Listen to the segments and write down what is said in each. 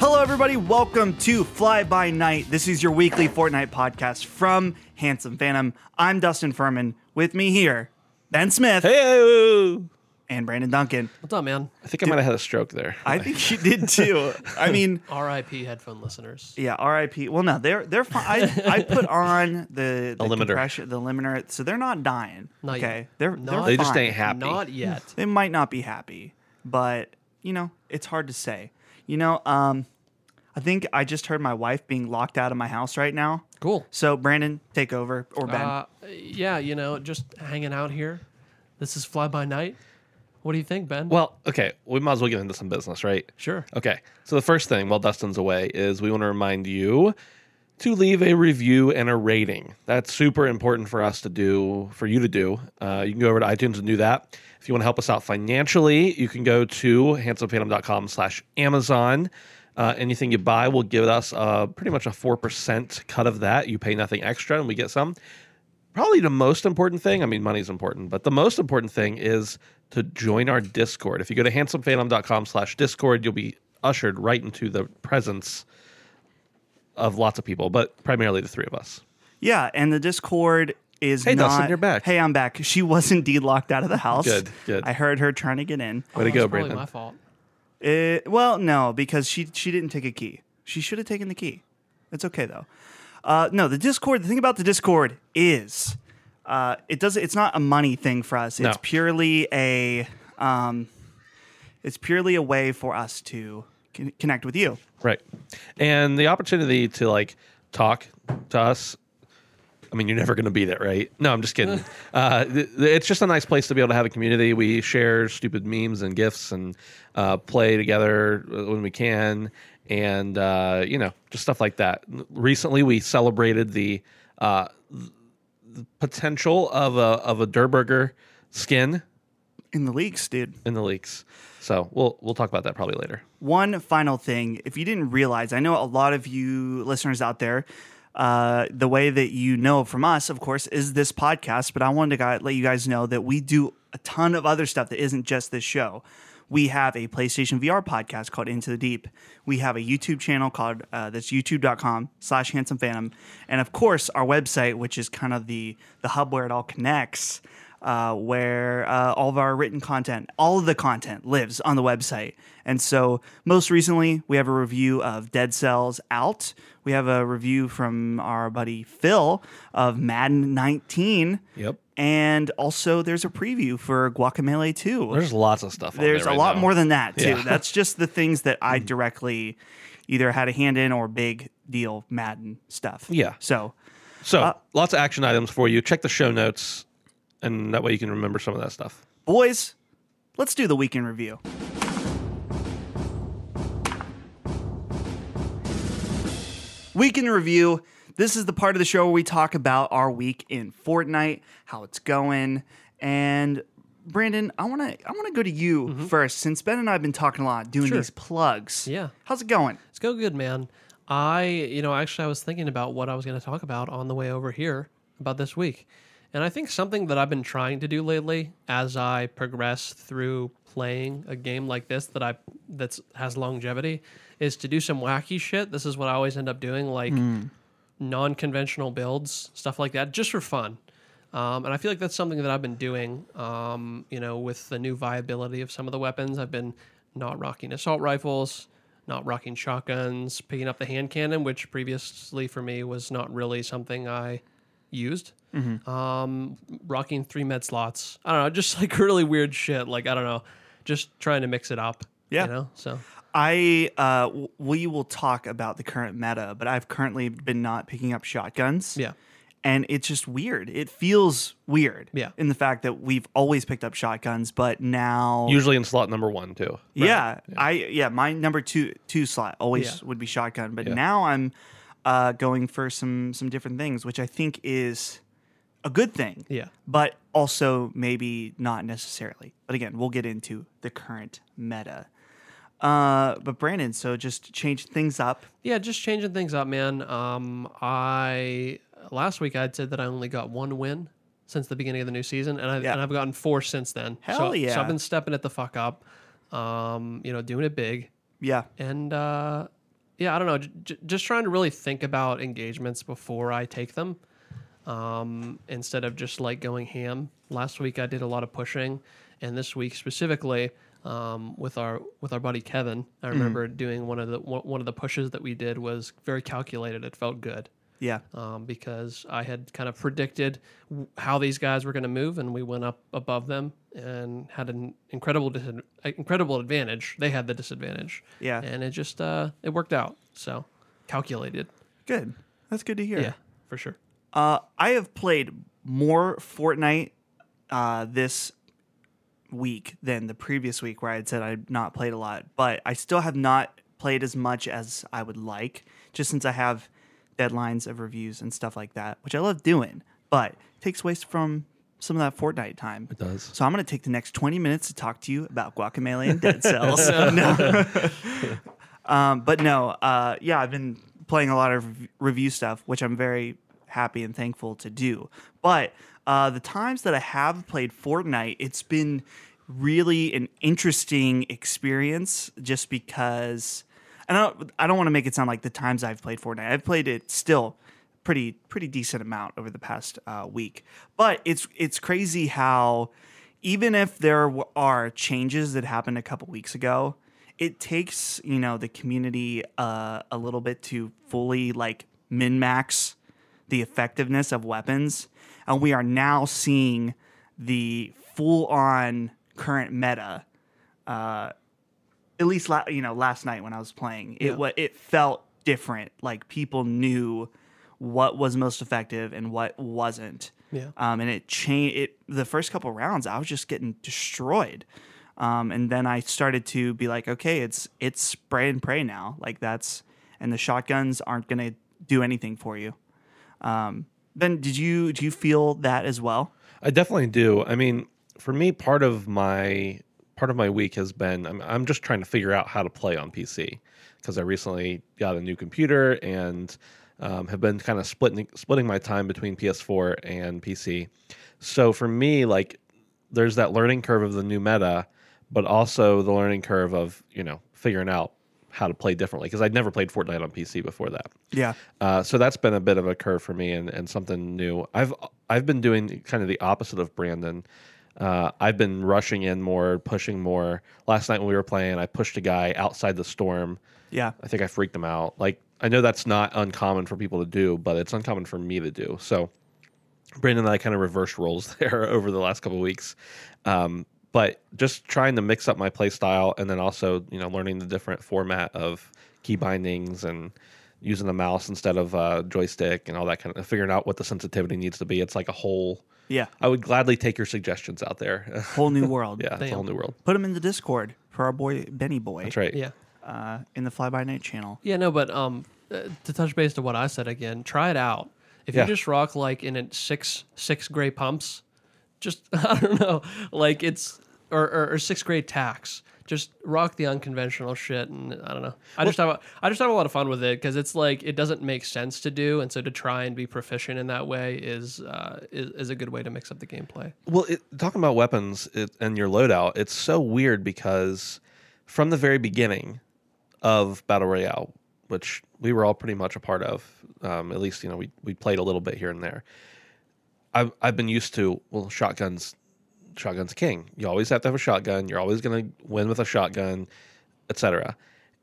Hello, everybody. Welcome to Fly By Nite. This is your weekly Fortnite podcast from Handsome Phantom. I'm Dustin Furman. With me here, Ben Smith Hey, and Brandon Duncan. What's up, man? I think I might have had a stroke there. I think you did too. I mean, R.I.P. headphone listeners. yeah, R.I.P. Well, no, they're they're fine. I, I put on the, the A limiter. compression- the limiter, so they're not dying. Not okay, yet. they're Not- they're They just fine. ain't happy. Not yet. They might not be happy, but you know, it's hard to say. You know, um, I think I just heard my wife being locked out of my house right now. Cool. So Brandon, take over or Ben. Uh, yeah, you know, just hanging out here. This is Fly By Nite. What do you think, Ben? Well, okay, we might as well get into some business, right? sure. Okay, so the first thing while Dustin's away is we want to remind you to leave a review and a rating. That's super important for us to do, for you to do. Uh, you can go over to iTunes and do that. You want to help us out financially, you can go to handsomephantom.com slash Amazon. Uh, anything you buy will give us uh, pretty much a 4% cut of that. You pay nothing extra and we get some. Probably the most important thing, I mean, money's important, but the most important thing is to join our Discord. If you go to handsomephantom.com slash Discord, you'll be ushered right into the presence of lots of people, but primarily the three of us. yeah, and the Discord is Hey, not. Dustin, you're back. Hey, I'm back. She was indeed locked out of the house. Good, good. I heard her trying to get in. Way to go, it's probably Brandon. my fault. Uh, well, no, because she she didn't take a key. She should have taken the key. It's okay though. Uh, no, the Discord. The thing about the Discord is, uh, it does. It's not a money thing for us. It's No. purely a, um, it's purely a way for us to con- connect with you. Right. And the opportunity to like talk to us. I mean, you're never going to be that, right? No, I'm just kidding. uh, th- it's just a nice place to be able to have a community. We share stupid memes and gifs and uh, play together when we can, and uh, you know, just stuff like that. Recently, we celebrated the, uh, the potential of a of a Durburger skin In the leaks, dude. in the leaks. So we'll we'll talk about that probably later. One final thing, if you didn't realize, I know a lot of you listeners out there, uh, the way that you know from us, of course, is this podcast. But I wanted to let you guys know that we do a ton of other stuff that isn't just this show. We have a PlayStation VR podcast called Into the Deep. We have a YouTube channel called uh, that's youtube.com slash handsome phantom. And of course, our website, which is kind of the, the hub where it all connects uh, where uh, all of our written content, all of the content lives on the website. And so, most recently, we have a review of Dead Cells out. We have a review from our buddy Phil of Madden 19. Yep. And also, there's a preview for Guacamelee 2. There's lots of stuff. on There's there a right lot now. more than that, too. Yeah. That's just the things that I directly either had a hand in or big deal Madden stuff. Yeah. So, So Uh, lots of action items for you. Check the show notes, and that way you can remember some of that stuff. boys, let's do the weekend review. Weekend review. This is the part of the show where we talk about our week in Fortnite, how it's going, and Brandon, I want to I want to go to you mm-hmm. first since Ben and I have been talking a lot doing Sure. these plugs. Yeah. How's it going? It's go good, man. I, you know, actually, I was thinking about what I was going to talk about on the way over here about this week. And I think something that I've been trying to do lately as I progress through playing a game like this that I that's has longevity is to do some wacky shit. This is what I always end up doing, like non-conventional builds, stuff like that, just for fun. Um, and I feel like that's something that I've been doing. Um, you know, with the new viability of some of the weapons, I've been not rocking assault rifles, not rocking shotguns, picking up the hand cannon, which previously for me was not really something I used. Um, rocking three med slots. I don't know, just like really weird shit. Like I don't know, just trying to mix it up. Yeah. You know, so I uh, w- we will talk about the current meta, but I've currently been not picking up shotguns. yeah. and it's just weird. It feels weird. Yeah. In the fact that we've always picked up shotguns, but now Usually in slot number one too. yeah, I yeah, my number two two slot always Yeah. would be shotgun, but Yeah. now I'm uh, going for some some different things, which I think is a good thing. Yeah. But also maybe not necessarily. But again, we'll get into the current meta. Uh, but Brandon, so just change things up. Yeah, just changing things up, man. Um, I last week I'd said that I only got one win since the beginning of the new season, and, I, Yeah. and I've gotten four since then. Hell so, yeah. So I've been stepping it the fuck up, um, you know, doing it big, Yeah. and uh, yeah, I don't know. J- j- just trying to really think about engagements before I take them, um, instead of just like going ham. Last week I did a lot of pushing, and this week specifically um, with our with our buddy Kevin, I remember doing one of the one of the pushes that we did was very calculated. It felt good Yeah. um, because I had kind of predicted w- how these guys were going to move, and we went up above them and had an incredible dis- incredible advantage. They had the disadvantage, Yeah. and it just uh, it worked out. So calculated, Good. That's good to hear. yeah, for sure. Uh, I have played more Fortnite uh, this week than the previous week where I had said I'd not played a lot, but I still have not played as much as I would like, just since I have deadlines of reviews and stuff like that, which I love doing, but it takes away from some of that Fortnite time. It does. So I'm going to take the next 20 minutes to talk to you about Guacamelee and Dead Cells. no. um, but no, uh, yeah, I've been playing a lot of review stuff, which I'm very happy and thankful to do. But uh, the times that I have played Fortnite, it's been really an interesting experience just because I don't I don't want to make it sound like the times I've played Fortnite. I've played it still pretty pretty decent amount over the past uh, week. But it's it's crazy how even if there are changes that happened a couple weeks ago, it takes you know the community uh, a little bit to fully like min max the effectiveness of weapons, and we are now seeing the full on current meta. Uh, at least la- you know last night when I was playing, it Yeah. it felt different. Like people knew what was most effective and what wasn't. Yeah. Um, and it changed. It the first couple rounds, I was just getting destroyed. Um, and then I started to be like, okay, it's it's spray and pray now. Like that's and the shotguns aren't gonna do anything for you. Um, ben, did you do you feel that as well? I definitely do. I mean, for me, part of my part of my week has been I'm, I'm just trying to figure out how to play on PC because I recently got a new computer and um, have been kind of splitting splitting my time between PS4 and PC. So for me, like, there's that learning curve of the new meta, but also the learning curve of you know figuring out how to play differently because I'd never played Fortnite on PC before that. Yeah. Uh, so that's been a bit of a curve for me and, and something new. I've I've been doing kind of the opposite of Brandon. Uh, I've been rushing in more, pushing more. Last night when we were playing, I pushed a guy outside the storm. Yeah. I think I freaked him out. Like I know that's not uncommon for people to do, but it's uncommon for me to do. So Brandon and I kind of reversed roles there over the last couple of weeks. Um, but just trying to mix up my play style and then also, you know, learning the different format of key bindings and using the mouse instead of uh, joystick and all that kind of figuring out what the sensitivity needs to be. It's like a whole. Yeah. I would gladly take your suggestions out there. Whole new world. yeah, it's a whole new world. Put them in the Discord for our boy Benny Boy. That's right. Yeah. Uh, in the Fly By Nite channel. Yeah, no, but um, uh, to touch base to what I said again, try it out. If Yeah. you just rock like in a six six gray pumps, just I don't know, like it's or or, or six gray tacks. Just rock the unconventional shit, and I don't know. I just have a, I just have a lot of fun with it because it's like it doesn't make sense to do, and so to try and be proficient in that way is uh, is, is a good way to mix up the gameplay. Well, it, talking about weapons it, and your loadout, it's so weird because from the very beginning of Battle Royale, which we were all pretty much a part of, um, at least you know we we played a little bit here and there. I've I've been used to well shotguns, shotguns king. You always have to have a shotgun. You're always going to win with a shotgun, etc.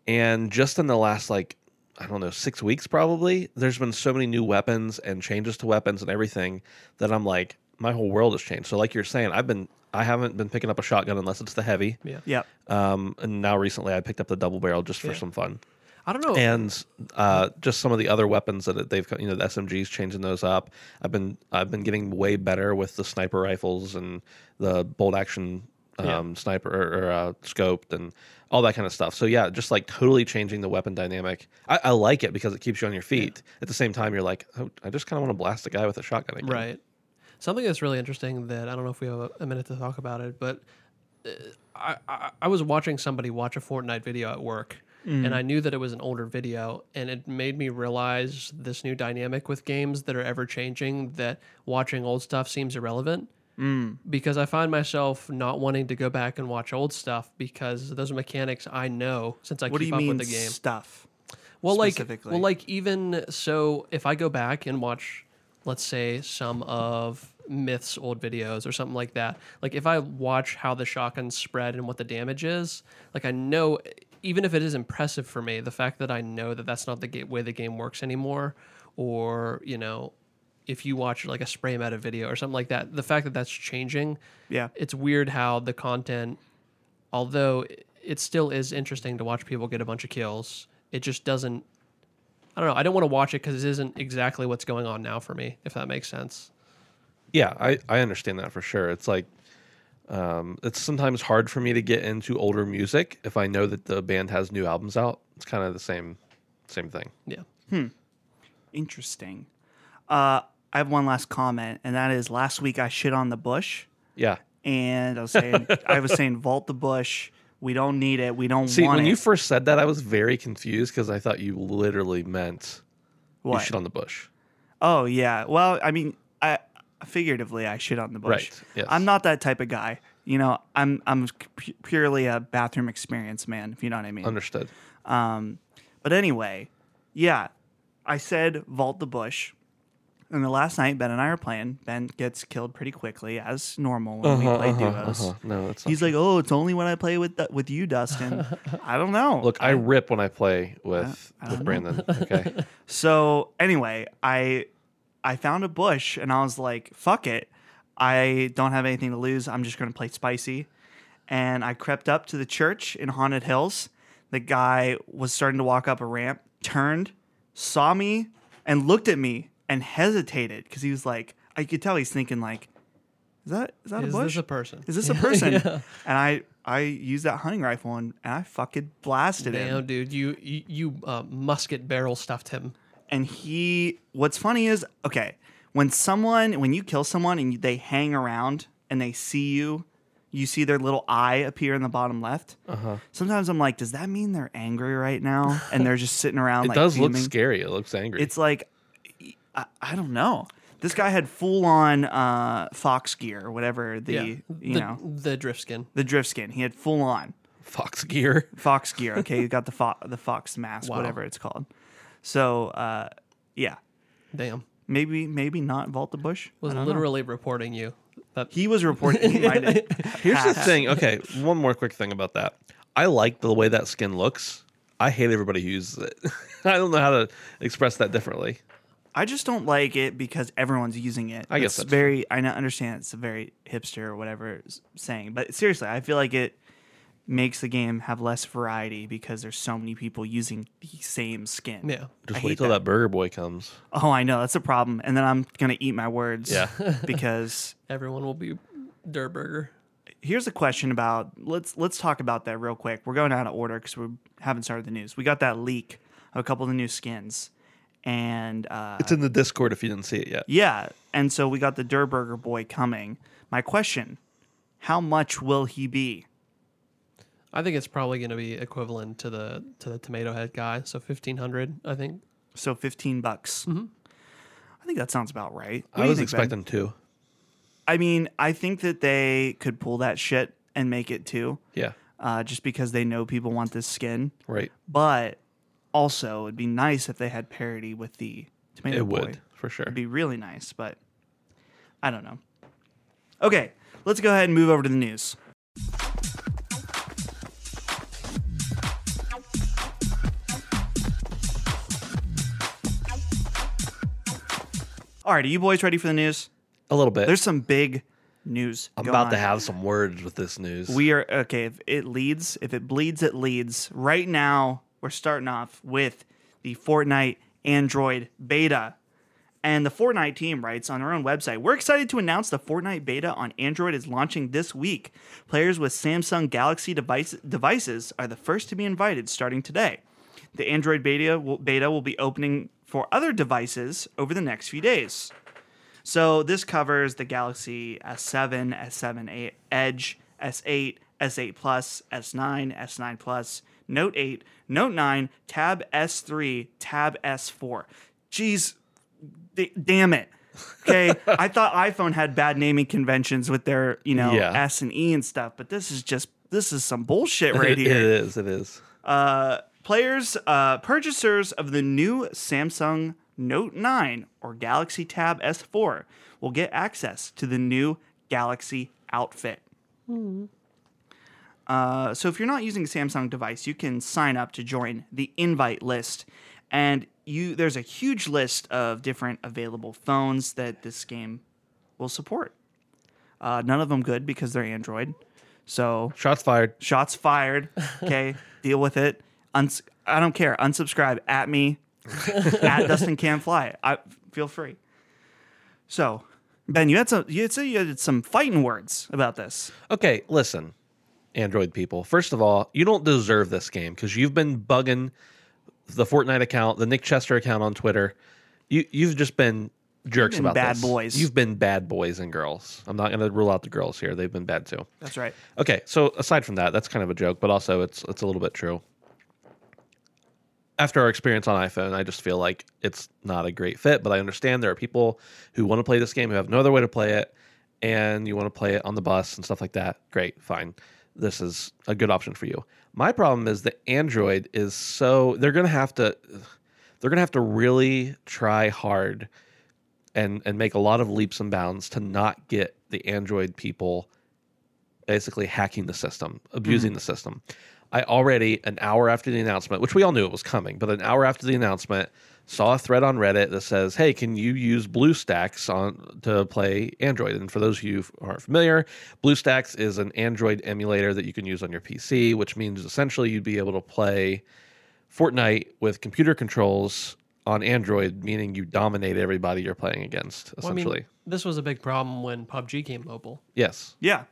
And just in the last like I don't know six weeks probably, there's been so many new weapons and changes to weapons and everything that I'm like my whole world has changed. So like you're saying, I've been I haven't been picking up a shotgun unless it's the heavy. Yeah, Yep. Um, and now recently I picked up the double barrel just for Yeah. some fun. I don't know. And uh, just some of the other weapons that they've, got, you know, the SMGs changing those up. I've been I've been getting way better with the sniper rifles and the bolt action um, Yeah. sniper or, or uh, scoped and all that kind of stuff. So yeah, just like totally changing the weapon dynamic. I, I like it because it keeps you on your feet. At the same time, you're like, oh, I just kind of want to blast a guy with a shotgun again. Right. Something that's really interesting that I don't know if we have a, a minute to talk about it, but uh, I, I I was watching somebody watch a Fortnite video at work, and I knew that it was an older video, and it made me realize this new dynamic with games that are ever changing. That watching old stuff seems irrelevant. Mm. Because I find myself not wanting to go back and watch old stuff because those mechanics I know since I What keep up with the game. stuff? well like well like even so if i go back and watch let's say some of myth's old videos or something like that like if i watch how the shotguns spread and what the damage is like i know even if it is impressive for me the fact that i know that that's not the ga- way the game works anymore or you know if you watch like a spray meta video or something like that the fact that that's changing yeah, it's weird how the content although it- it still is interesting to watch people get a bunch of kills it just doesn't i don't know i don't want to watch it because it isn't exactly what's going on now for me if that makes sense Yeah, I, I understand that for sure. It's like um, it's sometimes hard for me to get into older music if I know that the band has new albums out. It's kind of the same same thing. yeah Hmm. interesting. Uh, I have one last comment, and that is last week I shit on the bush, Yeah. and I was saying I was saying vault the bush. We don't need it. We don't See, want when it. you first said that, I was very confused because I thought you literally meant you shit on the bush. Oh yeah. Well, I mean, I figuratively I shit on the bush. Right, yes. I'm not that type of guy. You know, I'm I'm pu- purely a bathroom experience man. If you know what I mean. Understood. Um, but anyway, yeah, I said vault the bush. And the last night, Ben and I are playing. Ben gets killed pretty quickly, as normal when we play duos. Uh-huh. No, not He's like, "Oh, it's only when I play with with you, Dustin." I don't know. Look, I rip when I play with I with Brandon. Okay. So anyway, I I found a bush and I was like, "Fuck it, I don't have anything to lose. I'm just going to play spicy." And I crept up to the church in Haunted Hills. The guy was starting to walk up a ramp, turned, saw me, and looked at me and hesitated because he was like, I could tell he's thinking like, "Is that is that is a bush? Is this a person is this a person?" Yeah. And I I used that hunting rifle and, and I fucking blasted him. damn dude you you, you uh, musket barrel stuffed him and he what's funny is okay when someone when you kill someone and they hang around and they see you you see their little eye appear in the bottom left. Uh-huh. sometimes i'm like does that mean they're angry right now? And they're just sitting around It like does look scary. It looks angry. it's like I, I don't know. This guy had full on uh fox gear or whatever the yeah. you the, know. the drift skin. The drift skin. He had full on fox gear. fox gear. Okay he got the fo- the fox mask Wow. whatever it's called so uh yeah damn maybe maybe not vault the bush was I don't know. literally reporting you that He was reporting. He might have. Here's the thing. Okay, one more quick thing about that. I like the way that skin looks. I hate everybody who uses it. I don't know how to express that differently. I just don't like it because everyone's using it. I guess it's that's very. I understand it's a very hipster or whatever saying, but seriously, I feel like it makes the game have less variety because there's so many people using the same skin. yeah Just I wait till that. that. burger boy comes. Oh, I know that's a problem, and then I'm gonna eat my words. Yeah. because everyone will be Durburger. here's a question about let's let's talk about that real quick. We're going out of order because we haven't started the news. We got that leak of a couple of the new skins, and uh, It's in the Discord if you didn't see it yet. yeah, and so we got the Durburger boy coming. My question: How much will he be? I think it's probably going to be equivalent to the to the tomato head guy. So fifteen hundred, I think. So fifteen bucks. I think that sounds about right. What I was think, Ben? expecting two. I mean, I think that they could pull that shit and make it too, Yeah, uh, just because they know people want this skin. right. But also, it'd be nice if they had parity with the tomato head. It boy. would for sure. It'd be really nice, but I don't know. Okay, let's go ahead and move over to the news. All right, are you boys ready for the news? A little bit. There's some big news. I'm about to on. have some words with this news. We are okay. If it leads, if it bleeds, it leads. Right now, we're starting off with the Fortnite Android beta. And the Fortnite team writes on their own website We're excited to announce the Fortnite beta on Android is launching this week. Players with Samsung Galaxy device, devices are the first to be invited starting today. The Android beta will, beta will be opening for other devices over the next few days. So this covers the Galaxy S7, S7 Edge, S8, S8 Plus, S9, S9 Plus, Note 8, Note 9, Tab S3, Tab S4. Jeez, d- damn it. Okay, I thought iPhone had bad naming conventions with their, you know, Yeah. S and E and stuff, but this is just this is some bullshit right it it is. It is. Uh, Players, uh, purchasers of the new Samsung Note 9 or Galaxy Tab S4 will get access to the new Galaxy Outfit. Uh, so if you're not using a Samsung device, you can sign up to join the invite list, and you there's a huge list of different available phones that this game will support. Uh, none of them good because they're Android. So Shots fired. shots fired. Okay, deal with it. Uns- I don't care. Unsubscribe at me at Dustin Can Fly. I feel free. So Ben, you had some you had, say you had some fighting words about this. Okay, listen, Android people. First of all, you don't deserve this game because you've been bugging the Fortnite account, the Nick Chester account on Twitter. You you've just been jerks been about bad this. boys. You've been bad boys and girls. I'm not going to rule out the girls here. They've been bad too. That's right. Okay, so aside from that, that's kind of a joke, but also it's it's a little bit true. After our experience on iPhone, I just feel like it's not a great fit, but I understand there are people who want to play this game who have no other way to play it, and you want to play it on the bus and stuff like that. Great, fine. This is a good option for you. My problem is that Android is so they're going to have to they're going to have to really try hard and and make a lot of leaps and bounds to not get the Android people basically hacking the system, abusing mm-hmm. the system. I already, an hour after the announcement, which we all knew it was coming, but an hour after the announcement, saw a thread on Reddit that says, "Hey, can you use BlueStacks on to play Android?" And for those of you who aren't familiar, BlueStacks is an Android emulator that you can use on your PC, which means essentially you'd be able to play Fortnite with computer controls on Android, meaning you dominate everybody you're playing against. Well, I Essentially, mean, this was a big problem when PUBG came mobile. yes. Yeah.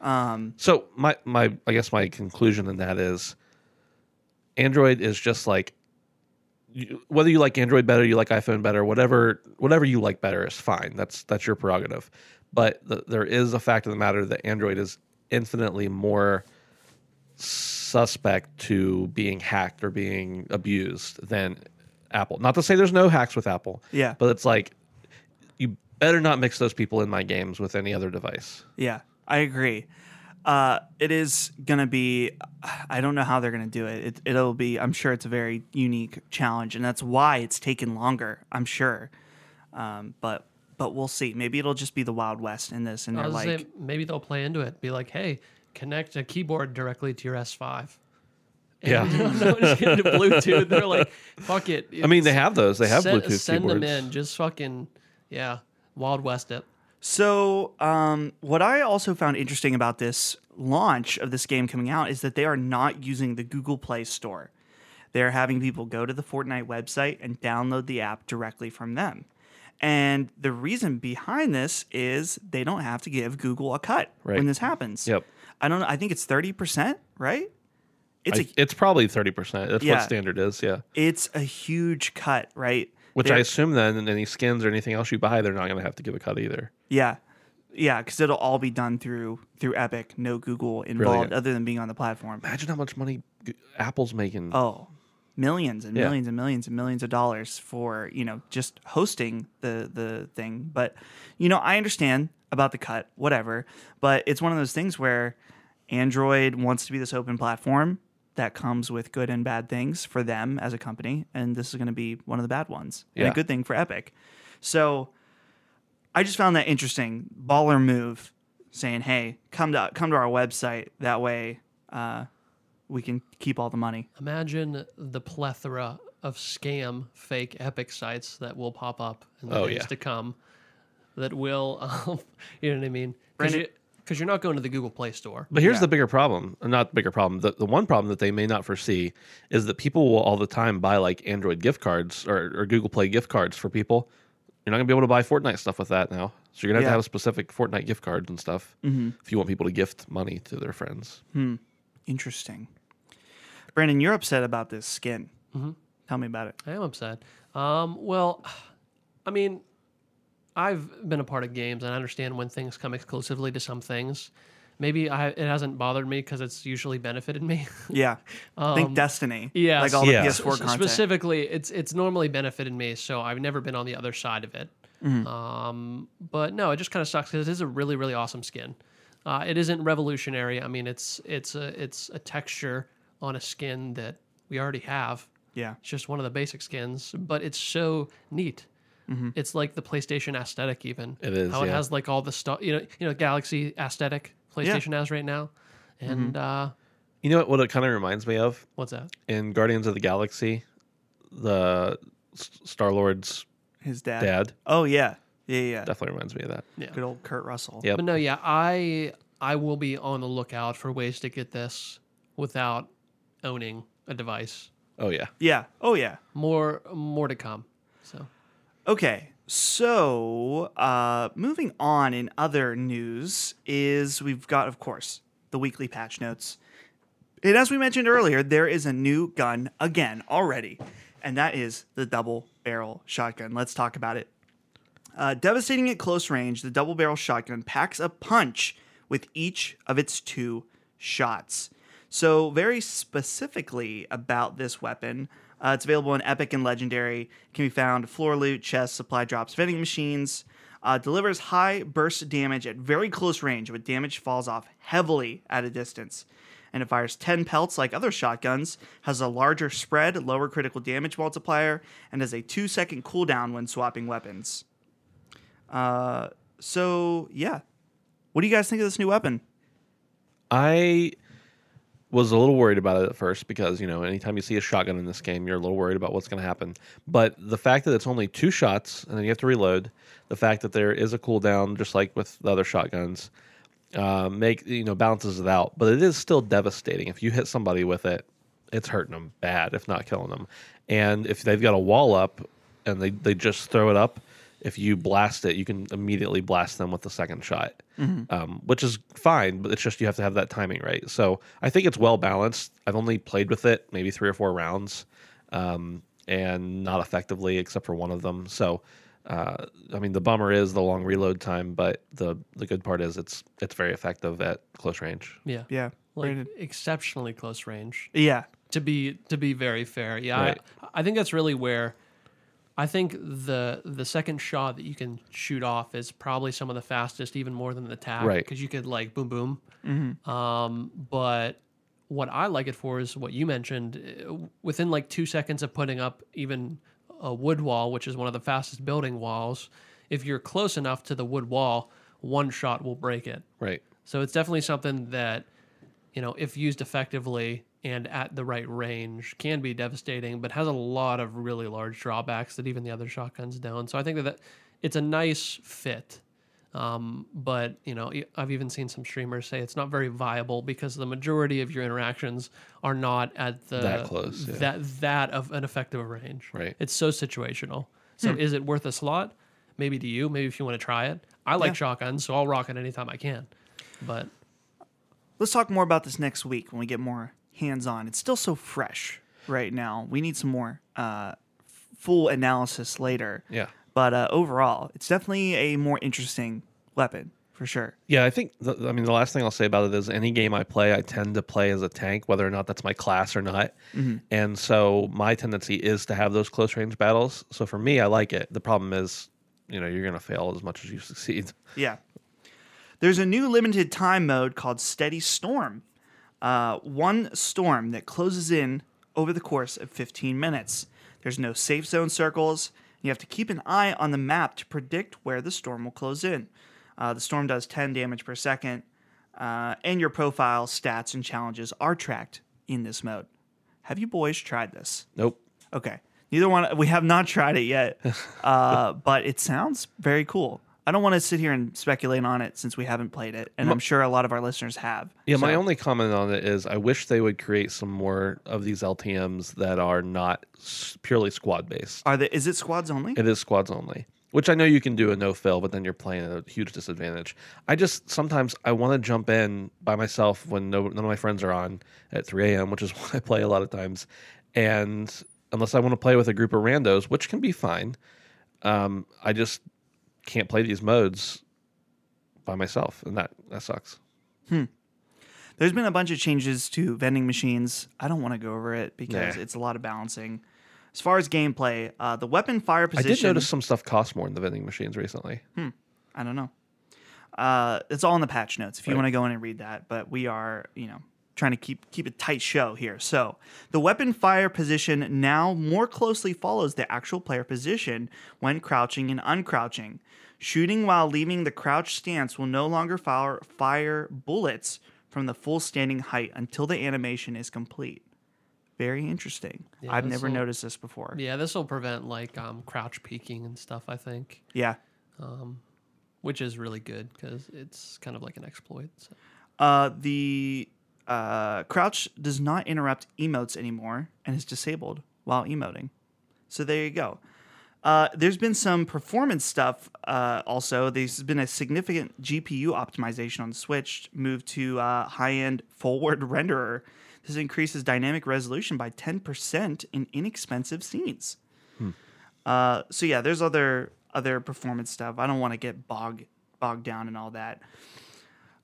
Um, So my my I guess my conclusion in that is Android is just like whether you like Android better, you like iPhone better, whatever whatever you like better is fine. That's that's your prerogative. But the, there is a fact of the matter that Android is infinitely more suspect to being hacked or being abused than Apple. Not to say there's no hacks with Apple. Yeah. But it's like you better not mix those people in my games with any other device. Yeah, I agree. Uh, it is gonna be. I don't know how they're gonna do it. it. It'll be. I'm sure it's a very unique challenge, and that's why it's taken longer. I'm sure. Um, but but we'll see. Maybe it'll just be the Wild West in this, and they're like, say, maybe they'll play into it. Be like, hey, connect a keyboard directly to your S5. And Yeah. no, just get into Bluetooth. They're like, fuck it. I mean, they have those. They have send, Bluetooth Send keyboards. them in. Just fucking, yeah, Wild West it. So, um, what I also found interesting about this launch of this game coming out is that they are not using the Google Play Store. They're having people go to the Fortnite website and download the app directly from them. And the reason behind this is they don't have to give Google a cut Right. when this happens. Yep. I don't know. I think it's 30%, right? It's I- a it's probably thirty percent. That's Yeah. what standard is. Yeah. it's a huge cut, right? Which They're- I assume then, any skins or anything else you buy, they're not going to have to give a cut either. Yeah. Yeah, because it'll all be done through through Epic, no Google involved, good. other than being on the platform. Imagine how much money G- Apple's making. Oh, millions and Yeah. millions and millions and millions of dollars for you know just hosting the the thing. But you know, I understand about the cut, whatever. But it's one of those things where Android wants to be this open platform that comes with good and bad things for them as a company, and this is going to be one of the bad ones, and Yeah. a good thing for Epic. So I just found that interesting. Baller move, saying, "Hey, come to come to our website. That way, uh, we can keep all the money." Imagine the plethora of scam fake Epic sites that will pop up in the Oh, days yeah. to come. That will, um, you know what I mean? Because Brandon- you, are not going to the Google Play Store. But here's Yeah. the bigger problem, not the bigger problem. The, the one problem that they may not foresee is that people will all the time buy like Android gift cards or, or Google Play gift cards for people. You're not gonna be able to buy Fortnite stuff with that now. So you're gonna have Yeah. to have a specific Fortnite gift cards and stuff if you want people to gift money to their friends. Interesting. Brandon, you're upset about this skin. Mm-hmm. Tell me about it. I am upset. Um, well, I mean, I've been a part of games and I understand when things come exclusively to some things. Maybe I, it hasn't bothered me because it's usually benefited me. Yeah. Think Destiny. Um, yes. Like all the Yeah. PS4 S- content. Specifically, it's it's normally benefited me, so I've never been on the other side of it. Mm-hmm. Um, but no, it just kind of sucks because it is a really really awesome skin. Uh, it isn't revolutionary. I mean, it's it's a it's a texture on a skin that we already have. Yeah. It's just one of the basic skins, but it's so neat. It's like the PlayStation aesthetic, even. It is, how it yeah. has like all the stuff, you know, you know, Galaxy aesthetic PlayStation has right now. And uh, You know what, what it kind of reminds me of? what's that? In Guardians of the Galaxy, the Star Lord's His dad. dad Oh yeah. Yeah, yeah. definitely reminds me of that. Yeah. Good old Kurt Russell. Yep. But no, yeah, I I will be on the lookout for ways to get this without owning a device. Oh yeah. Yeah. Oh yeah. More more to come. So Okay, so uh, moving on in other news is we've got, of course, the weekly patch notes. And as we mentioned earlier, there is a new gun again already, and that is the double barrel shotgun. Let's talk about it. Uh, devastating at close range, the double barrel shotgun packs a punch with each of its two shots. So, very specifically about this weapon, uh, it's available in Epic and Legendary. It can be found floor loot, chests, supply drops, vending machines. Uh, delivers high burst damage at very close range, but damage falls off heavily at a distance. And it fires 10 pelts like other shotguns, has a larger spread, lower critical damage multiplier, and has a 2 second cooldown when swapping weapons. Uh, so yeah, what do you guys think of this new weapon? I was a little worried about it at first because you know anytime you see a shotgun in this game, you're a little worried about what's going to happen. But the fact that it's only two shots and then you have to reload, the fact that there is a cooldown just like with the other shotguns, uh, make you know balances it out. But it is still devastating if you hit somebody with it. It's hurting them bad, if not killing them. And if they've got a wall up and they, they just throw it up, if you blast it, you can immediately blast them with the second shot, um, which is fine. But it's just you have to have that timing right. So I think it's well balanced. I've only played with it maybe three or four rounds, um, and not effectively except for one of them. So. Uh, I mean, the bummer is the long reload time, but the the good part is it's it's very effective at close range. yeah, Yeah, like Brandon? exceptionally close range. yeah, to be to be very fair yeah Right. I, I think that's really where i think the the second shot that you can shoot off is probably some of the fastest even more than the tag Right. because you could like boom boom um but what i like it for is what you mentioned uh, within like two seconds of putting up even a wood wall which is one of the fastest building walls if you're close enough to the wood wall one shot will break it Right. so it's definitely something that, you know, if used effectively and at the right range, can be devastating, but has a lot of really large drawbacks that even the other shotguns don't. So I think that, that it's a nice fit. Um, but you know, I've even seen some streamers say it's not very viable because the majority of your interactions are not at the That close, yeah. that that of an effective range. Right. It's so situational. So is it worth a slot? Maybe to you. Maybe if you want to try it. I like Yeah. shotguns, so I'll rock it anytime I can. But let's talk more about this next week when we get more hands on. It's still so fresh right now. We need some more uh, full analysis later. Yeah. But uh, overall, it's definitely a more interesting weapon for sure. Yeah, I think. The, I mean, the last thing I'll say about it is any game I play, I tend to play as a tank, whether or not that's my class or not. And so my tendency is to have those close range battles. So for me, I like it. The problem is, you know, you're going to fail as much as you succeed. Yeah. There's a new limited time mode called Steady Storm. Uh, one storm that closes in over the course of 15 minutes. There's no safe zone circles. You have to keep an eye on the map to predict where the storm will close in. Uh, the storm does 10 damage per second, uh, and your profile, stats, and challenges are tracked in this mode. Have you boys tried this? Nope. Okay. Neither one. We have not tried it yet, uh, but it sounds very cool. I don't want to sit here and speculate on it since we haven't played it, and I'm sure a lot of our listeners have. Yeah, my only comment on it is I wish they would create some more of these LTMs that are not purely squad based. are the is it squads only? It is squads only, which I know you can do a no fill, but then you're playing at a huge disadvantage. I just sometimes I want to jump in by myself when no, none of my friends are on at 3 a.m., which is when I play a lot of times. And unless I want to play with a group of randos, which can be fine, um, I just can't play these modes by myself, and that that sucks. There's been a bunch of changes to vending machines. I don't want to go over it because Nah. it's a lot of balancing. As far as gameplay, uh, the weapon fire position. I did notice some stuff cost more in the vending machines recently. Hmm. I don't know. Uh, it's all in the patch notes if you Right. want to go in and read that. But we are, you know, trying to keep keep a tight show here. So the weapon fire position now more closely follows the actual player position when crouching and uncrouching. Shooting while leaving the crouch stance will no longer fire, fire bullets from the full standing height until the animation is complete. Very interesting. Yeah, I've never noticed this before. Yeah, this will prevent like um, crouch peeking and stuff. I think, Yeah. which is really good because it's kind of like an exploit. So. Uh, the uh, crouch does not interrupt emotes anymore and is disabled while emoting. So there you go. Uh, there's been some performance stuff uh, also. There's been a significant GPU optimization on Switch, moved to uh, high end forward renderer. This increases dynamic resolution by 10% in inexpensive scenes. Uh, so yeah, there's other other performance stuff. I don't want to get bogged bogged down in all that.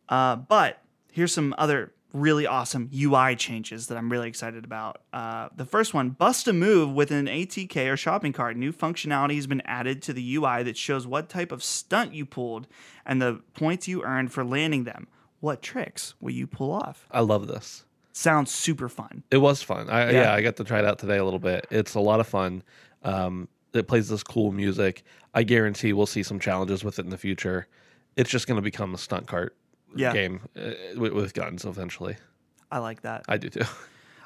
Uh, but here's some other really awesome UI changes that I'm really excited about. Uh, the first one, bust a move with an ATK or shopping cart. New functionality has been added to the UI that shows what type of stunt you pulled and the points you earned for landing them. What tricks will you pull off? I love this. Sounds super fun. It was fun. I, Yeah. yeah. I got to try it out today a little bit. It's a lot of fun. Um, it plays this cool music. I guarantee we'll see some challenges with it in the future. It's just going to become a stunt cart Yeah. game uh, with, with guns eventually. I like that. I do too.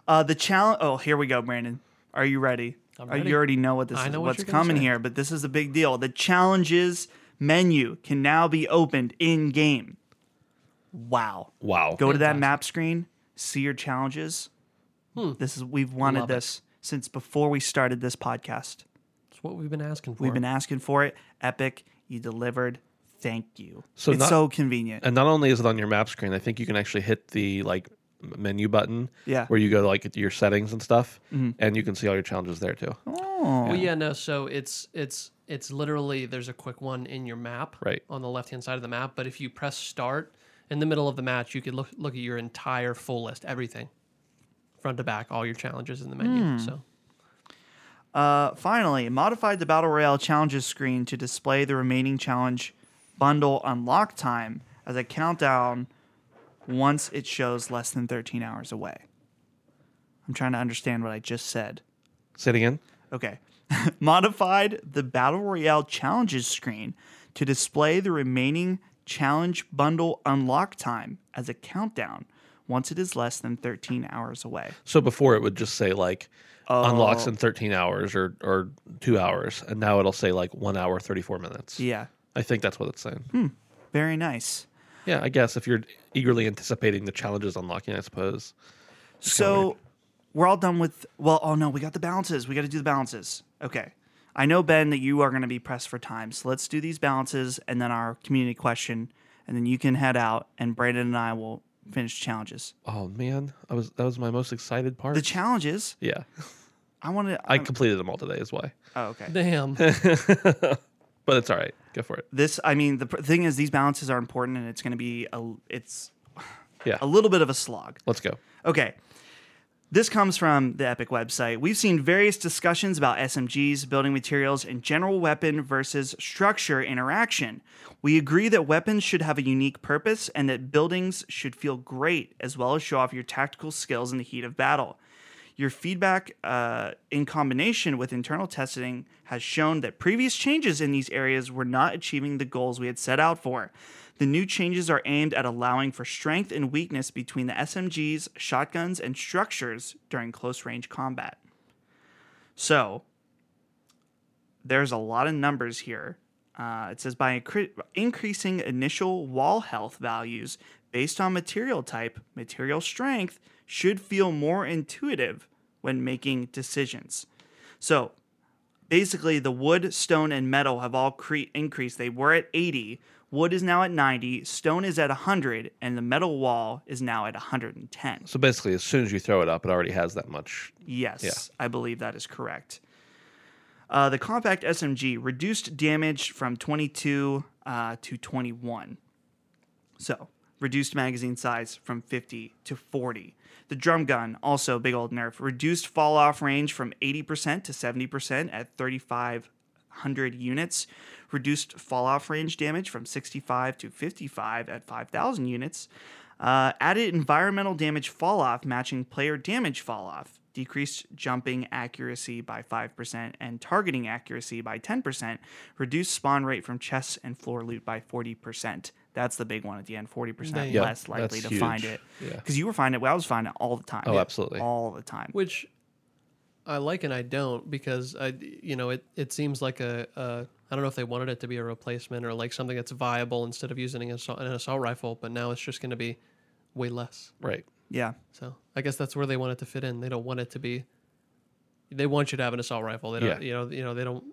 Uh, the challenge. Oh, here we go, Brandon. Are you ready? I'm ready. You already know what this I is. know what what's you're coming here, but this is a big deal. The challenges menu can now be opened in game. Wow. Wow. Go to that Fantastic. map screen, see your challenges. This is we've wanted Love it. this since before we started this podcast. It's what we've been asking for. We've been asking for it. Epic, you delivered. Thank you. So it's not- so convenient. And not only is it on your map screen, I think you can actually hit the like menu button Yeah. where you go to like your settings and stuff, and you can see all your challenges there too. Oh. Well, yeah, no. So it's it's it's literally there's a quick one in your map, Right. on the left hand side of the map. But if you press start in the middle of the match, you could look look at your entire full list, everything, front to back, all your challenges in the menu. Hmm. So Uh, finally, modified the Battle Royale challenges screen to display the remaining challenge bundle unlock time as a countdown once it shows less than 13 hours away. I'm trying to understand what I just said. Say it again. Okay. modified the Battle Royale challenges screen to display the remaining challenge bundle unlock time as a countdown once it is less than 13 hours away. So before it would just say like Oh. unlocks in 13 hours or or two hours, and now it'll say like one hour 34 minutes. Yeah. I think that's what it's saying. Hmm. Very nice. Yeah, I guess if you're eagerly anticipating the challenges unlocking, I suppose. So we're all done with. Well, oh no, we got the balances. We got to do the balances. Okay. I know Ben that you are going to be pressed for time, so let's do these balances and then our community question, and then you can head out, and Brandon and I will finish challenges. Oh man, I was that was my most excited part. The challenges. yeah, I want to. I completed them all today. Is why, oh, okay. damn. but it's all right. Go for it. This. I mean, the pr- thing is, these balances are important, and it's going to be a. It's Yeah, a little bit of a slog. let's go. Okay. This comes from the Epic website. We've seen various discussions about SMGs, building materials, and general weapon versus structure interaction. We agree that weapons should have a unique purpose and that buildings should feel great as well as show off your tactical skills in the heat of battle. Your feedback, uh, in combination with internal testing, has shown that previous changes in these areas were not achieving the goals we had set out for. The new changes are aimed at allowing for strength and weakness between the SMGs, shotguns, and structures during close range combat. So, there's a lot of numbers here. Uh, it says by incre- increasing initial wall health values based on material type, material strength should feel more intuitive when making decisions. So, basically, the wood, stone, and metal have all cre- increased. They were at 80. Wood is now at 90. Stone is at 100. And the metal wall is now at 110. So basically, as soon as you throw it up, it already has that much. Yes, I believe that is correct. Uh, the compact SMG reduced damage from 22 uh, to 21. So, reduced magazine size from 50 to 40. The drum gun, also big old nerf, reduced fall off range from 80% to 70% at 3,500 units, reduced fall off range damage from 65 to 55 at 5,000 units. Uh, added environmental damage fall off matching player damage fall off. Decreased jumping accuracy by 5% and targeting accuracy by 10%. Reduced spawn rate from chests and floor loot by 40%. That's the big one at the end 40% Yeah, less likely that's to find huge. it. Yeah. Because you were finding it, well, I was finding it all the time. Oh, absolutely. All the time. which I like and I don't because I you know it it seems like a, a I don't know if they wanted it to be a replacement or like something that's viable instead of using an assault, an assault rifle, but now it's just going to be way less. Right. Yeah. So I guess that's where they want it to fit in. They don't want it to be. They want you to have an assault rifle. They don't. Yeah. You know. You know. They don't.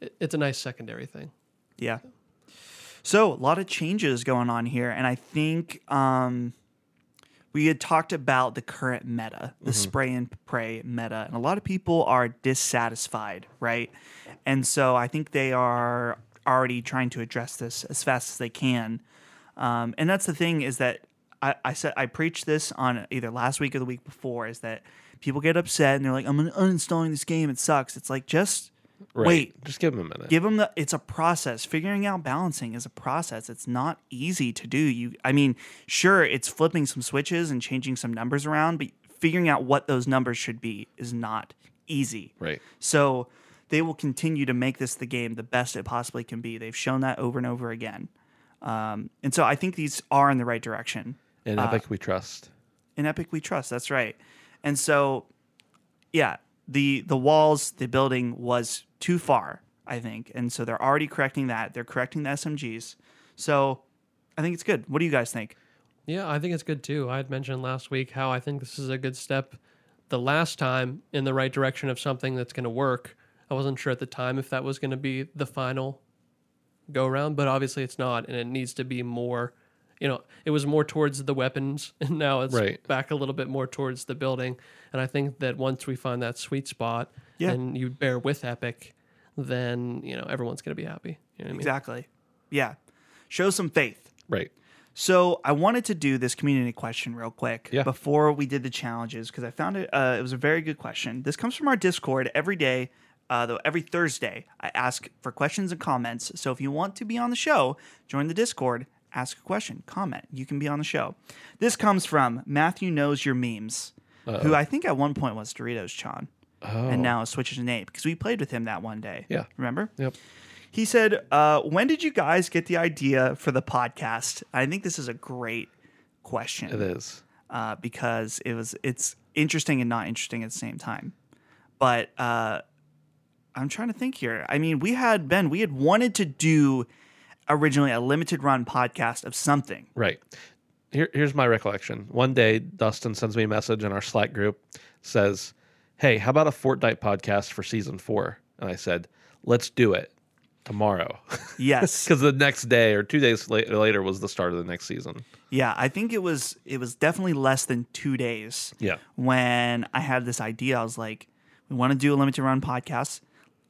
it- It's a nice secondary thing. Yeah. So a lot of changes going on here, and I think um, we had talked about the current meta, the spray and pray meta, and a lot of people are dissatisfied, right? And so I think they are already trying to address this as fast as they can. Um, and that's the thing is that I, I said I preached this on either last week or the week before is that people get upset and they're like, I'm uninstalling this game. It sucks. It's like just Right. wait, Just give them a minute. give them the it's a process figuring out balancing is a process it's not easy to do you i mean sure it's flipping some switches and changing some numbers around but figuring out what those numbers should be is not easy right. so they will continue to make this the game the best it possibly can be they've shown that over and over again um, and so i think these are in the right direction In Epic, we trust. in Epic we trust. That's right. And so, yeah, the the walls, the building was too far, I think, and so they're already correcting that. They're correcting the SMGs. So, I think it's good. What do you guys think? Yeah, I think it's good too. I had mentioned last week how I think this is a good step the last time in the right direction of something that's going to work. I wasn't sure at the time if that was going to be the final go around, but obviously it's not, and it needs to be more. You know, it was more towards the weapons, and now it's Right. back a little bit more towards the building. And I think that once we find that sweet spot, Yeah. and you bear with Epic, then you know everyone's going to be happy. You know what I mean? Exactly. Yeah. Show some faith. Right. So I wanted to do this community question real quick Yeah. before we did the challenges because I found it. Uh, it was a very good question. This comes from our Discord every day. Uh, though every Thursday, I ask for questions and comments. So if you want to be on the show, join the Discord, ask a question, comment. You can be on the show. This comes from Matthew knows your memes, who I think at one point was Doritos Chan, Oh. and now has switched his name because we played with him that one day. Yeah. remember? Yep. He said, uh, "When did you guys get the idea for the podcast?" I think this is a great question It is. uh, because it was it's interesting and not interesting at the same time. But uh, I'm trying to think here. I mean, we had Ben. We had wanted to do originally a limited run podcast of something. Right. Here, here's my recollection. One day, Dustin sends me a message in our Slack group, says, "Hey, how about a Fortnite podcast for season four? And I said, "Let's do it tomorrow," Yes, because the next day or two days later was the start of the next season. yeah. I think it was it was definitely less than two days. Yeah. when I had this idea, I was like, we want to do a limited run podcast.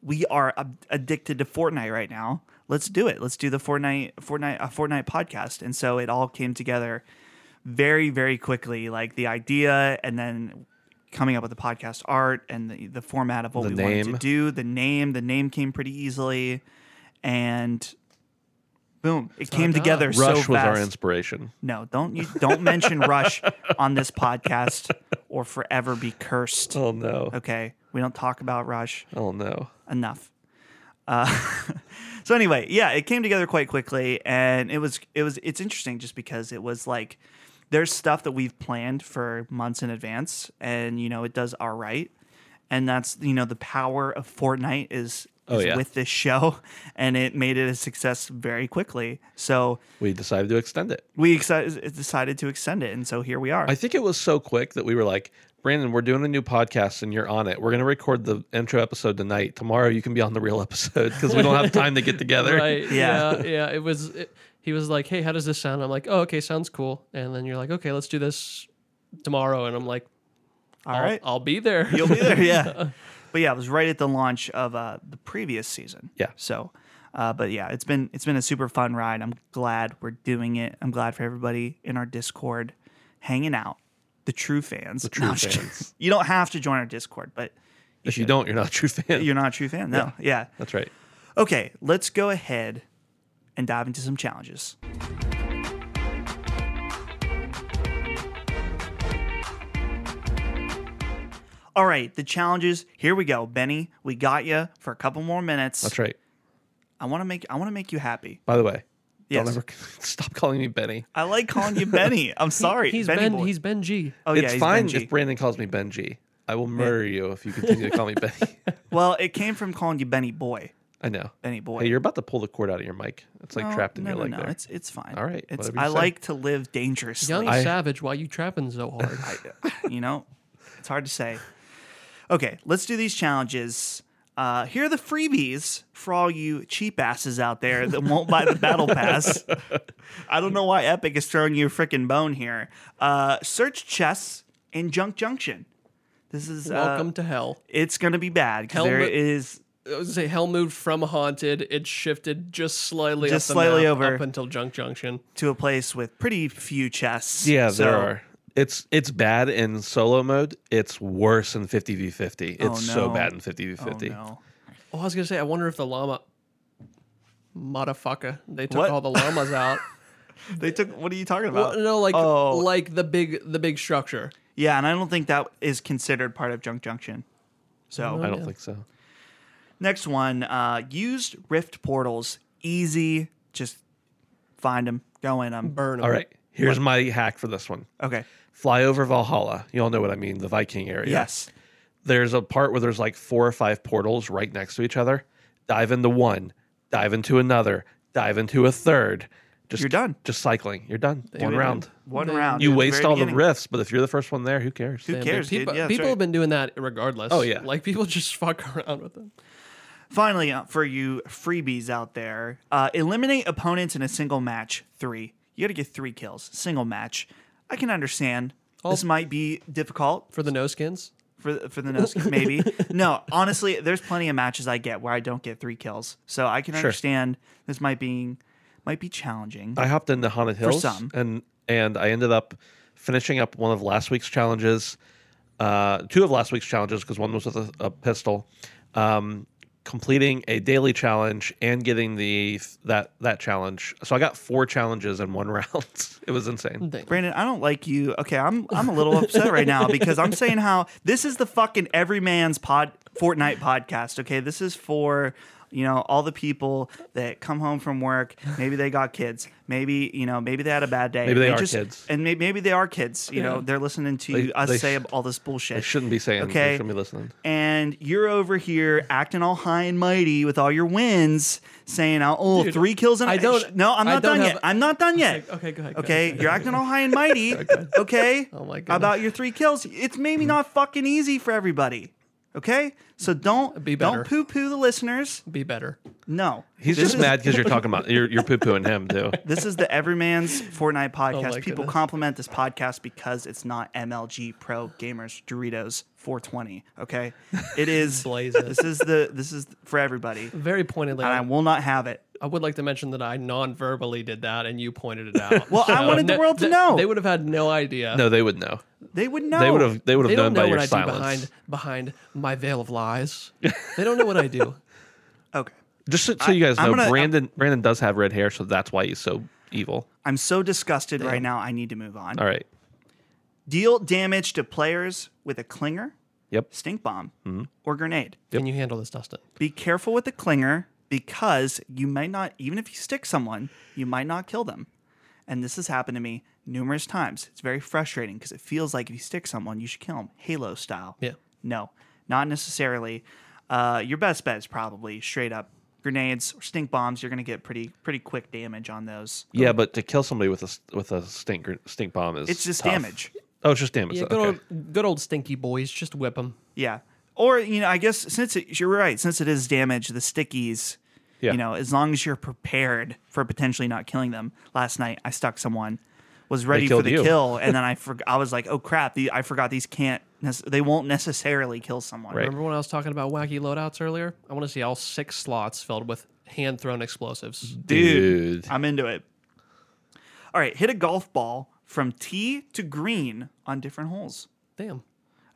We are ab- addicted to Fortnite right now. Let's do it. Let's do the Fortnite Fortnite a Fortnite podcast. And so it all came together very very quickly, like the idea, and then coming up with the podcast art and the, the format of what The we wanted to do. The name, the name came pretty easily, and boom, it came together so Rush fast. was our inspiration. No, don't you don't mention Rush on this podcast or forever be cursed. Oh no! Okay, we don't talk about Rush Oh no! enough. Uh, so anyway, yeah, it came together quite quickly, and it was it was it's interesting just because it was like there's stuff that we've planned for months in advance, and you know it does all right, and that's you know the power of Fortnite is. Oh, yeah. with this show, and it made it a success very quickly. So We decided to extend it. we exci- decided to extend it, and so here we are. I think it was so quick that we were like, Brandon, we're doing a new podcast and you're on it. We're going to record the intro episode tonight. Tomorrow you can be on the real episode because we don't have time to get together. Right. Yeah. Yeah. Yeah. It was. It, he was like, "Hey, how does this sound?" I'm like, "Oh, okay, sounds cool." And then you're like, "Okay, let's do this tomorrow." And I'm like, All "I'll, right. I'll be there." You'll be there, yeah. but yeah, it was right at the launch of uh, the previous season. Yeah. So, uh, but yeah, it's been it's been a super fun ride. I'm glad we're doing it. I'm glad for everybody in our Discord hanging out, the true fans. The true no, fans. You don't have to join our Discord, but you if should. you don't, you're not a true fan. You're not a true fan. No, yeah, yeah. that's right. Okay, let's go ahead and dive into some challenges. All right, the challenges. Here we go, Benny. We got you for a couple more minutes. That's right. I want to make I want to make you happy. By the way, Yes. don't ever stop calling me Benny. I like calling you Benny. I'm sorry. He's Benny Ben. boy. He's Ben G. oh yeah, it's he's fine if Brandon calls me Benji. I will murder you if you continue to call me Benny. Well, it came from calling you Benny boy. I know. Benny boy. Hey, you're about to pull the cord out of your mic. It's like No, trapped in no, your no, leg no. there. It's it's fine. All right, It's I say. like to live dangerously. Young I- Savage, why you trapping so hard? you know, it's hard to say. Okay, let's do these challenges. Uh, here are the freebies for all you cheap asses out there that won't buy the battle pass. I don't know why Epic is throwing you a freaking bone here. Uh, search chests in Junk Junction. This is uh, Welcome to hell. It's gonna be bad because there Helmet- is I was gonna say hell moved from haunted. It shifted just slightly, Just up slightly map over. up until Junk Junction. to a place with pretty few chests. Yeah, So- there are. It's it's bad in solo mode. It's worse in 50v50. It's Oh, so bad in Oh 50v50. no. Oh, I was gonna say, I wonder if the llama, motherfucker, they took What? all the llamas out. They took. What are you talking about? well, no, like Oh. like the big the big structure. Yeah, and I don't think that is considered part of Junk Junction. So I don't Yeah. think so. next one, uh, used rift portals. Easy, just find them, go in them. Burn 'em. All right, here's my hack for this one. Okay. Fly over Valhalla. You all know what I mean, the Viking area. Yes. There's a part where there's like four or five portals right next to each other. Dive into one, dive into another, dive into a third. Just You're done. Just cycling. You're done. One round. One They- round. You at waste very all the beginning. rifts, but if you're the first one there, who cares? Who Damn, cares, dude. dude? People, Yeah, that's people right. have been doing that regardless. Oh, yeah. like people just fuck around with them. Finally, uh, for you freebies out there, uh, eliminate opponents in a single match. Three. You got to get three kills. Single match. I can understand. This might be difficult For the no skins, for for the no skins, maybe. no, honestly, there's plenty of matches I get where I don't get three kills, so I can understand this might be might be challenging. I hopped into Haunted Hills some. and and I ended up finishing up one of last week's challenges, uh, two of last week's challenges because one was with a, a pistol, um, completing a daily challenge and getting the that that challenge. So I got four challenges in one round. it was insane. Dang. Brandon, I don't like you. Okay, I'm I'm a little upset right now because I'm saying how this is the fucking everyman's pod Fortnite podcast. Okay, this is for you know all the people that come home from work. Maybe they got kids. Maybe you know maybe they had a bad day. Maybe they are kids. and maybe, maybe they are kids. You know they're listening to They- us they say sh- all this I bullshit. shouldn't be saying. Okay. Okay. Shouldn't be listening. and you're over here acting all high and mighty with all your wins, saying, "Oh, oh Dude, three kills in a I don't- No, I'm not done have- yet. I'm not done yet. Okay, go ahead. go Okay, ahead. you're acting all high and mighty. Okay. Oh my goodness. About your three kills, it's maybe not fucking easy for everybody. Okay, so don't Be better. don't poo poo the listeners. Be better. No, He's This just is- mad because you're talking about you're you're poo pooing him too. This is the Everyman's Fortnite oh podcast. Oh People goodness. compliment this podcast because it's not MLG Pro Gamers Doritos 420. Okay, it is. Blaze it. This is the this is for everybody, Very pointedly. and I will not have it. I would like to mention that I non-verbally did that, and you pointed it out. Well, I wanted the world to know. They would have had no idea. No, they would know. They would know. They would have they would they have known don't know by your what I silence. do behind behind my veil of lies. they don't know what I do. Okay, Just so, so you guys I'm know, gonna- Brandon Brandon does have red hair, so that's why he's so evil. I'm so disgusted right now. I need to move on. All right. Deal damage to players with a clinger, Yep. stink bomb, Mm-hmm. or grenade. Can you handle this, Dustin? Be careful with the clinger because you might not, even if you stick someone, you might not kill them. And this has happened to me numerous times. It's very frustrating because it feels like if you stick someone, you should kill them, Halo style. Yeah. No, not necessarily. Uh, your best bet is probably straight up grenades or stink bombs. You're going to get pretty pretty quick damage on those. Yeah, but to kill somebody with a s- with a stink stink bomb is It's just tough. damage. Oh, it's just damage. Yeah, okay. good old good old stinky boys. Just whip them. Yeah. Or, you know, I guess since it, you're right, since it is damage, the stickies, Yeah. you know, as long as you're prepared for potentially not killing them. Last night, I stuck someone, was ready for the you. kill, and then I for, I was like, oh crap, the, I forgot these can't, nec- they won't necessarily kill someone. Right. Remember when I was talking about wacky loadouts earlier? I want to see all six slots filled with hand thrown explosives. Dude, Dude. I'm into it. All right, hit a golf ball from tee to green on different holes. Damn.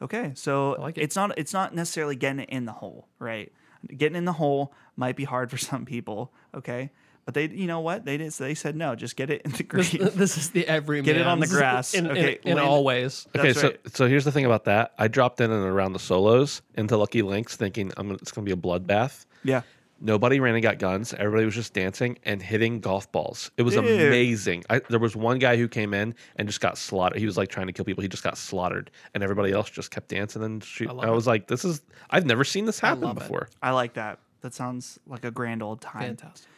Okay, so like it. it's not it's not necessarily getting it in the hole, right? Getting in the hole might be hard for some people, okay? But they, you know what? They did. They said no. Just get it in the green. this is the every Get it on the grass. in, in- Okay, in, land- all ways. Okay, That's so right. so here's the thing about that. I dropped in and around the solos into Lucky Links, thinking I'm it's going to be a bloodbath. yeah. Nobody ran and got guns. Everybody was just dancing and hitting golf balls. It was Dude. amazing. I, there was one guy who came in and just got slaughtered. He was like trying to kill people. He just got slaughtered, and everybody else just kept dancing and shoot. I I, love it. was like, "This is I've never seen this happen love it. before." I like that. That sounds like a grand old time. Fantastic.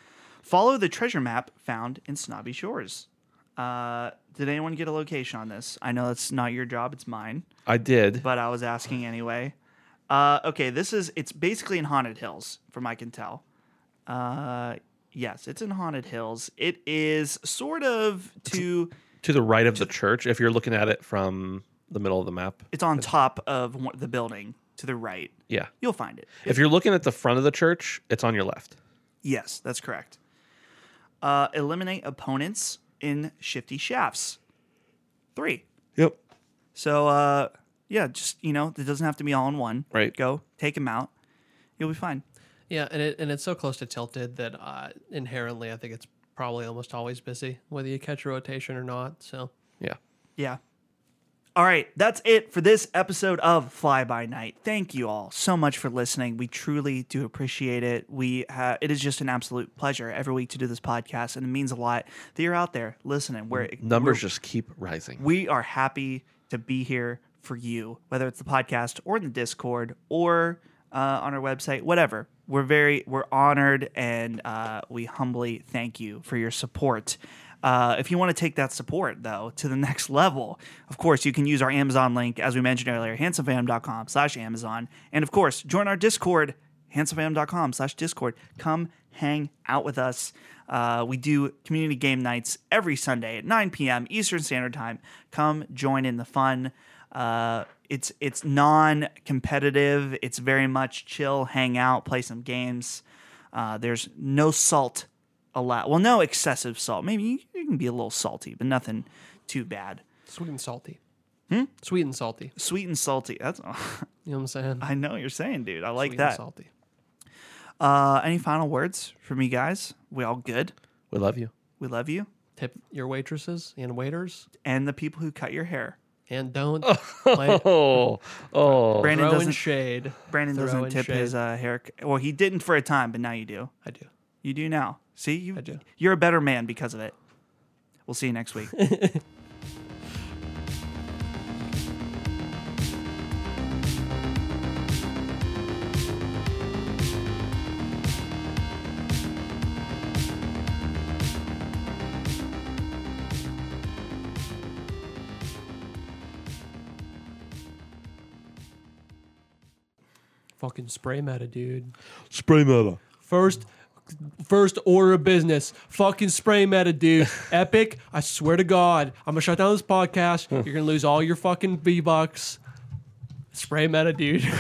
Follow the treasure map found in Snobby Shores. Uh, did anyone get a location on this? I know that's not your job; it's mine. I did. but I was asking anyway. Uh, okay, this is it's basically in Haunted Hills, from I can tell. Uh, yes, it's in Haunted Hills. It is sort of to to the right of the church, if you're looking at it from the middle of the map. it's on top of the building to the right. Yeah. You'll find it. If you're looking at the front of the church, it's on your left. Yes, that's correct. Uh, eliminate opponents in shifty shafts. Three. Yep. So uh, yeah, just you know, it doesn't have to be all in one. Right. Go take him out. You'll be fine. Yeah, and it and it's so close to tilted that uh, inherently I think it's probably almost always busy, whether you catch a rotation or not. So Yeah. Yeah. All right, that's it for this episode of Fly By Nite. Thank you all so much for listening. We truly do appreciate it. We ha- it is just an absolute pleasure every week to do this podcast, and it means a lot that you're out there listening. We're Numbers we're- just keep rising. we are happy to be here for you, whether it's the podcast or the Discord or uh, on our website, whatever. We're very we're honored and uh, we humbly thank you for your support. Uh, if you want to take that support though to the next level, of course you can use our Amazon link as we mentioned earlier, handsomephantom.com slash Amazon. And of course, join our Discord, handsomephantom.com slash Discord. Come hang out with us. Uh, we do community game nights every Sunday at 9 p.m. Eastern Standard Time. Come join in the fun. Uh, it's it's non-competitive. It's very much chill, hang out, play some games. Uh, there's no salt allowed. Well, no excessive salt. Maybe you, you can be a little salty, but nothing too bad. sweet and salty. Hmm? Sweet and salty. Sweet and salty. That's You know what I'm saying? I know what you're saying, dude. I like Sweet and that. salty. Uh, any final words from you guys? We all good. We love you. We love you, Tip your waitresses and waiters, and the people who cut your hair. and don't play Oh, oh. Brandon throwing doesn't. shade. Brandon doesn't throwing tip shade. his uh, hair. Well, he didn't for a time, but now you do. I do. You do now. See, you. I do. You're a better man because of it. We'll see you next week. Fucking spray meta, dude. Spray meta. First, first order of business. Fucking spray meta, dude. Epic. I swear to God, I'm gonna shut down this podcast. You're gonna lose all your fucking V bucks. Spray meta, dude.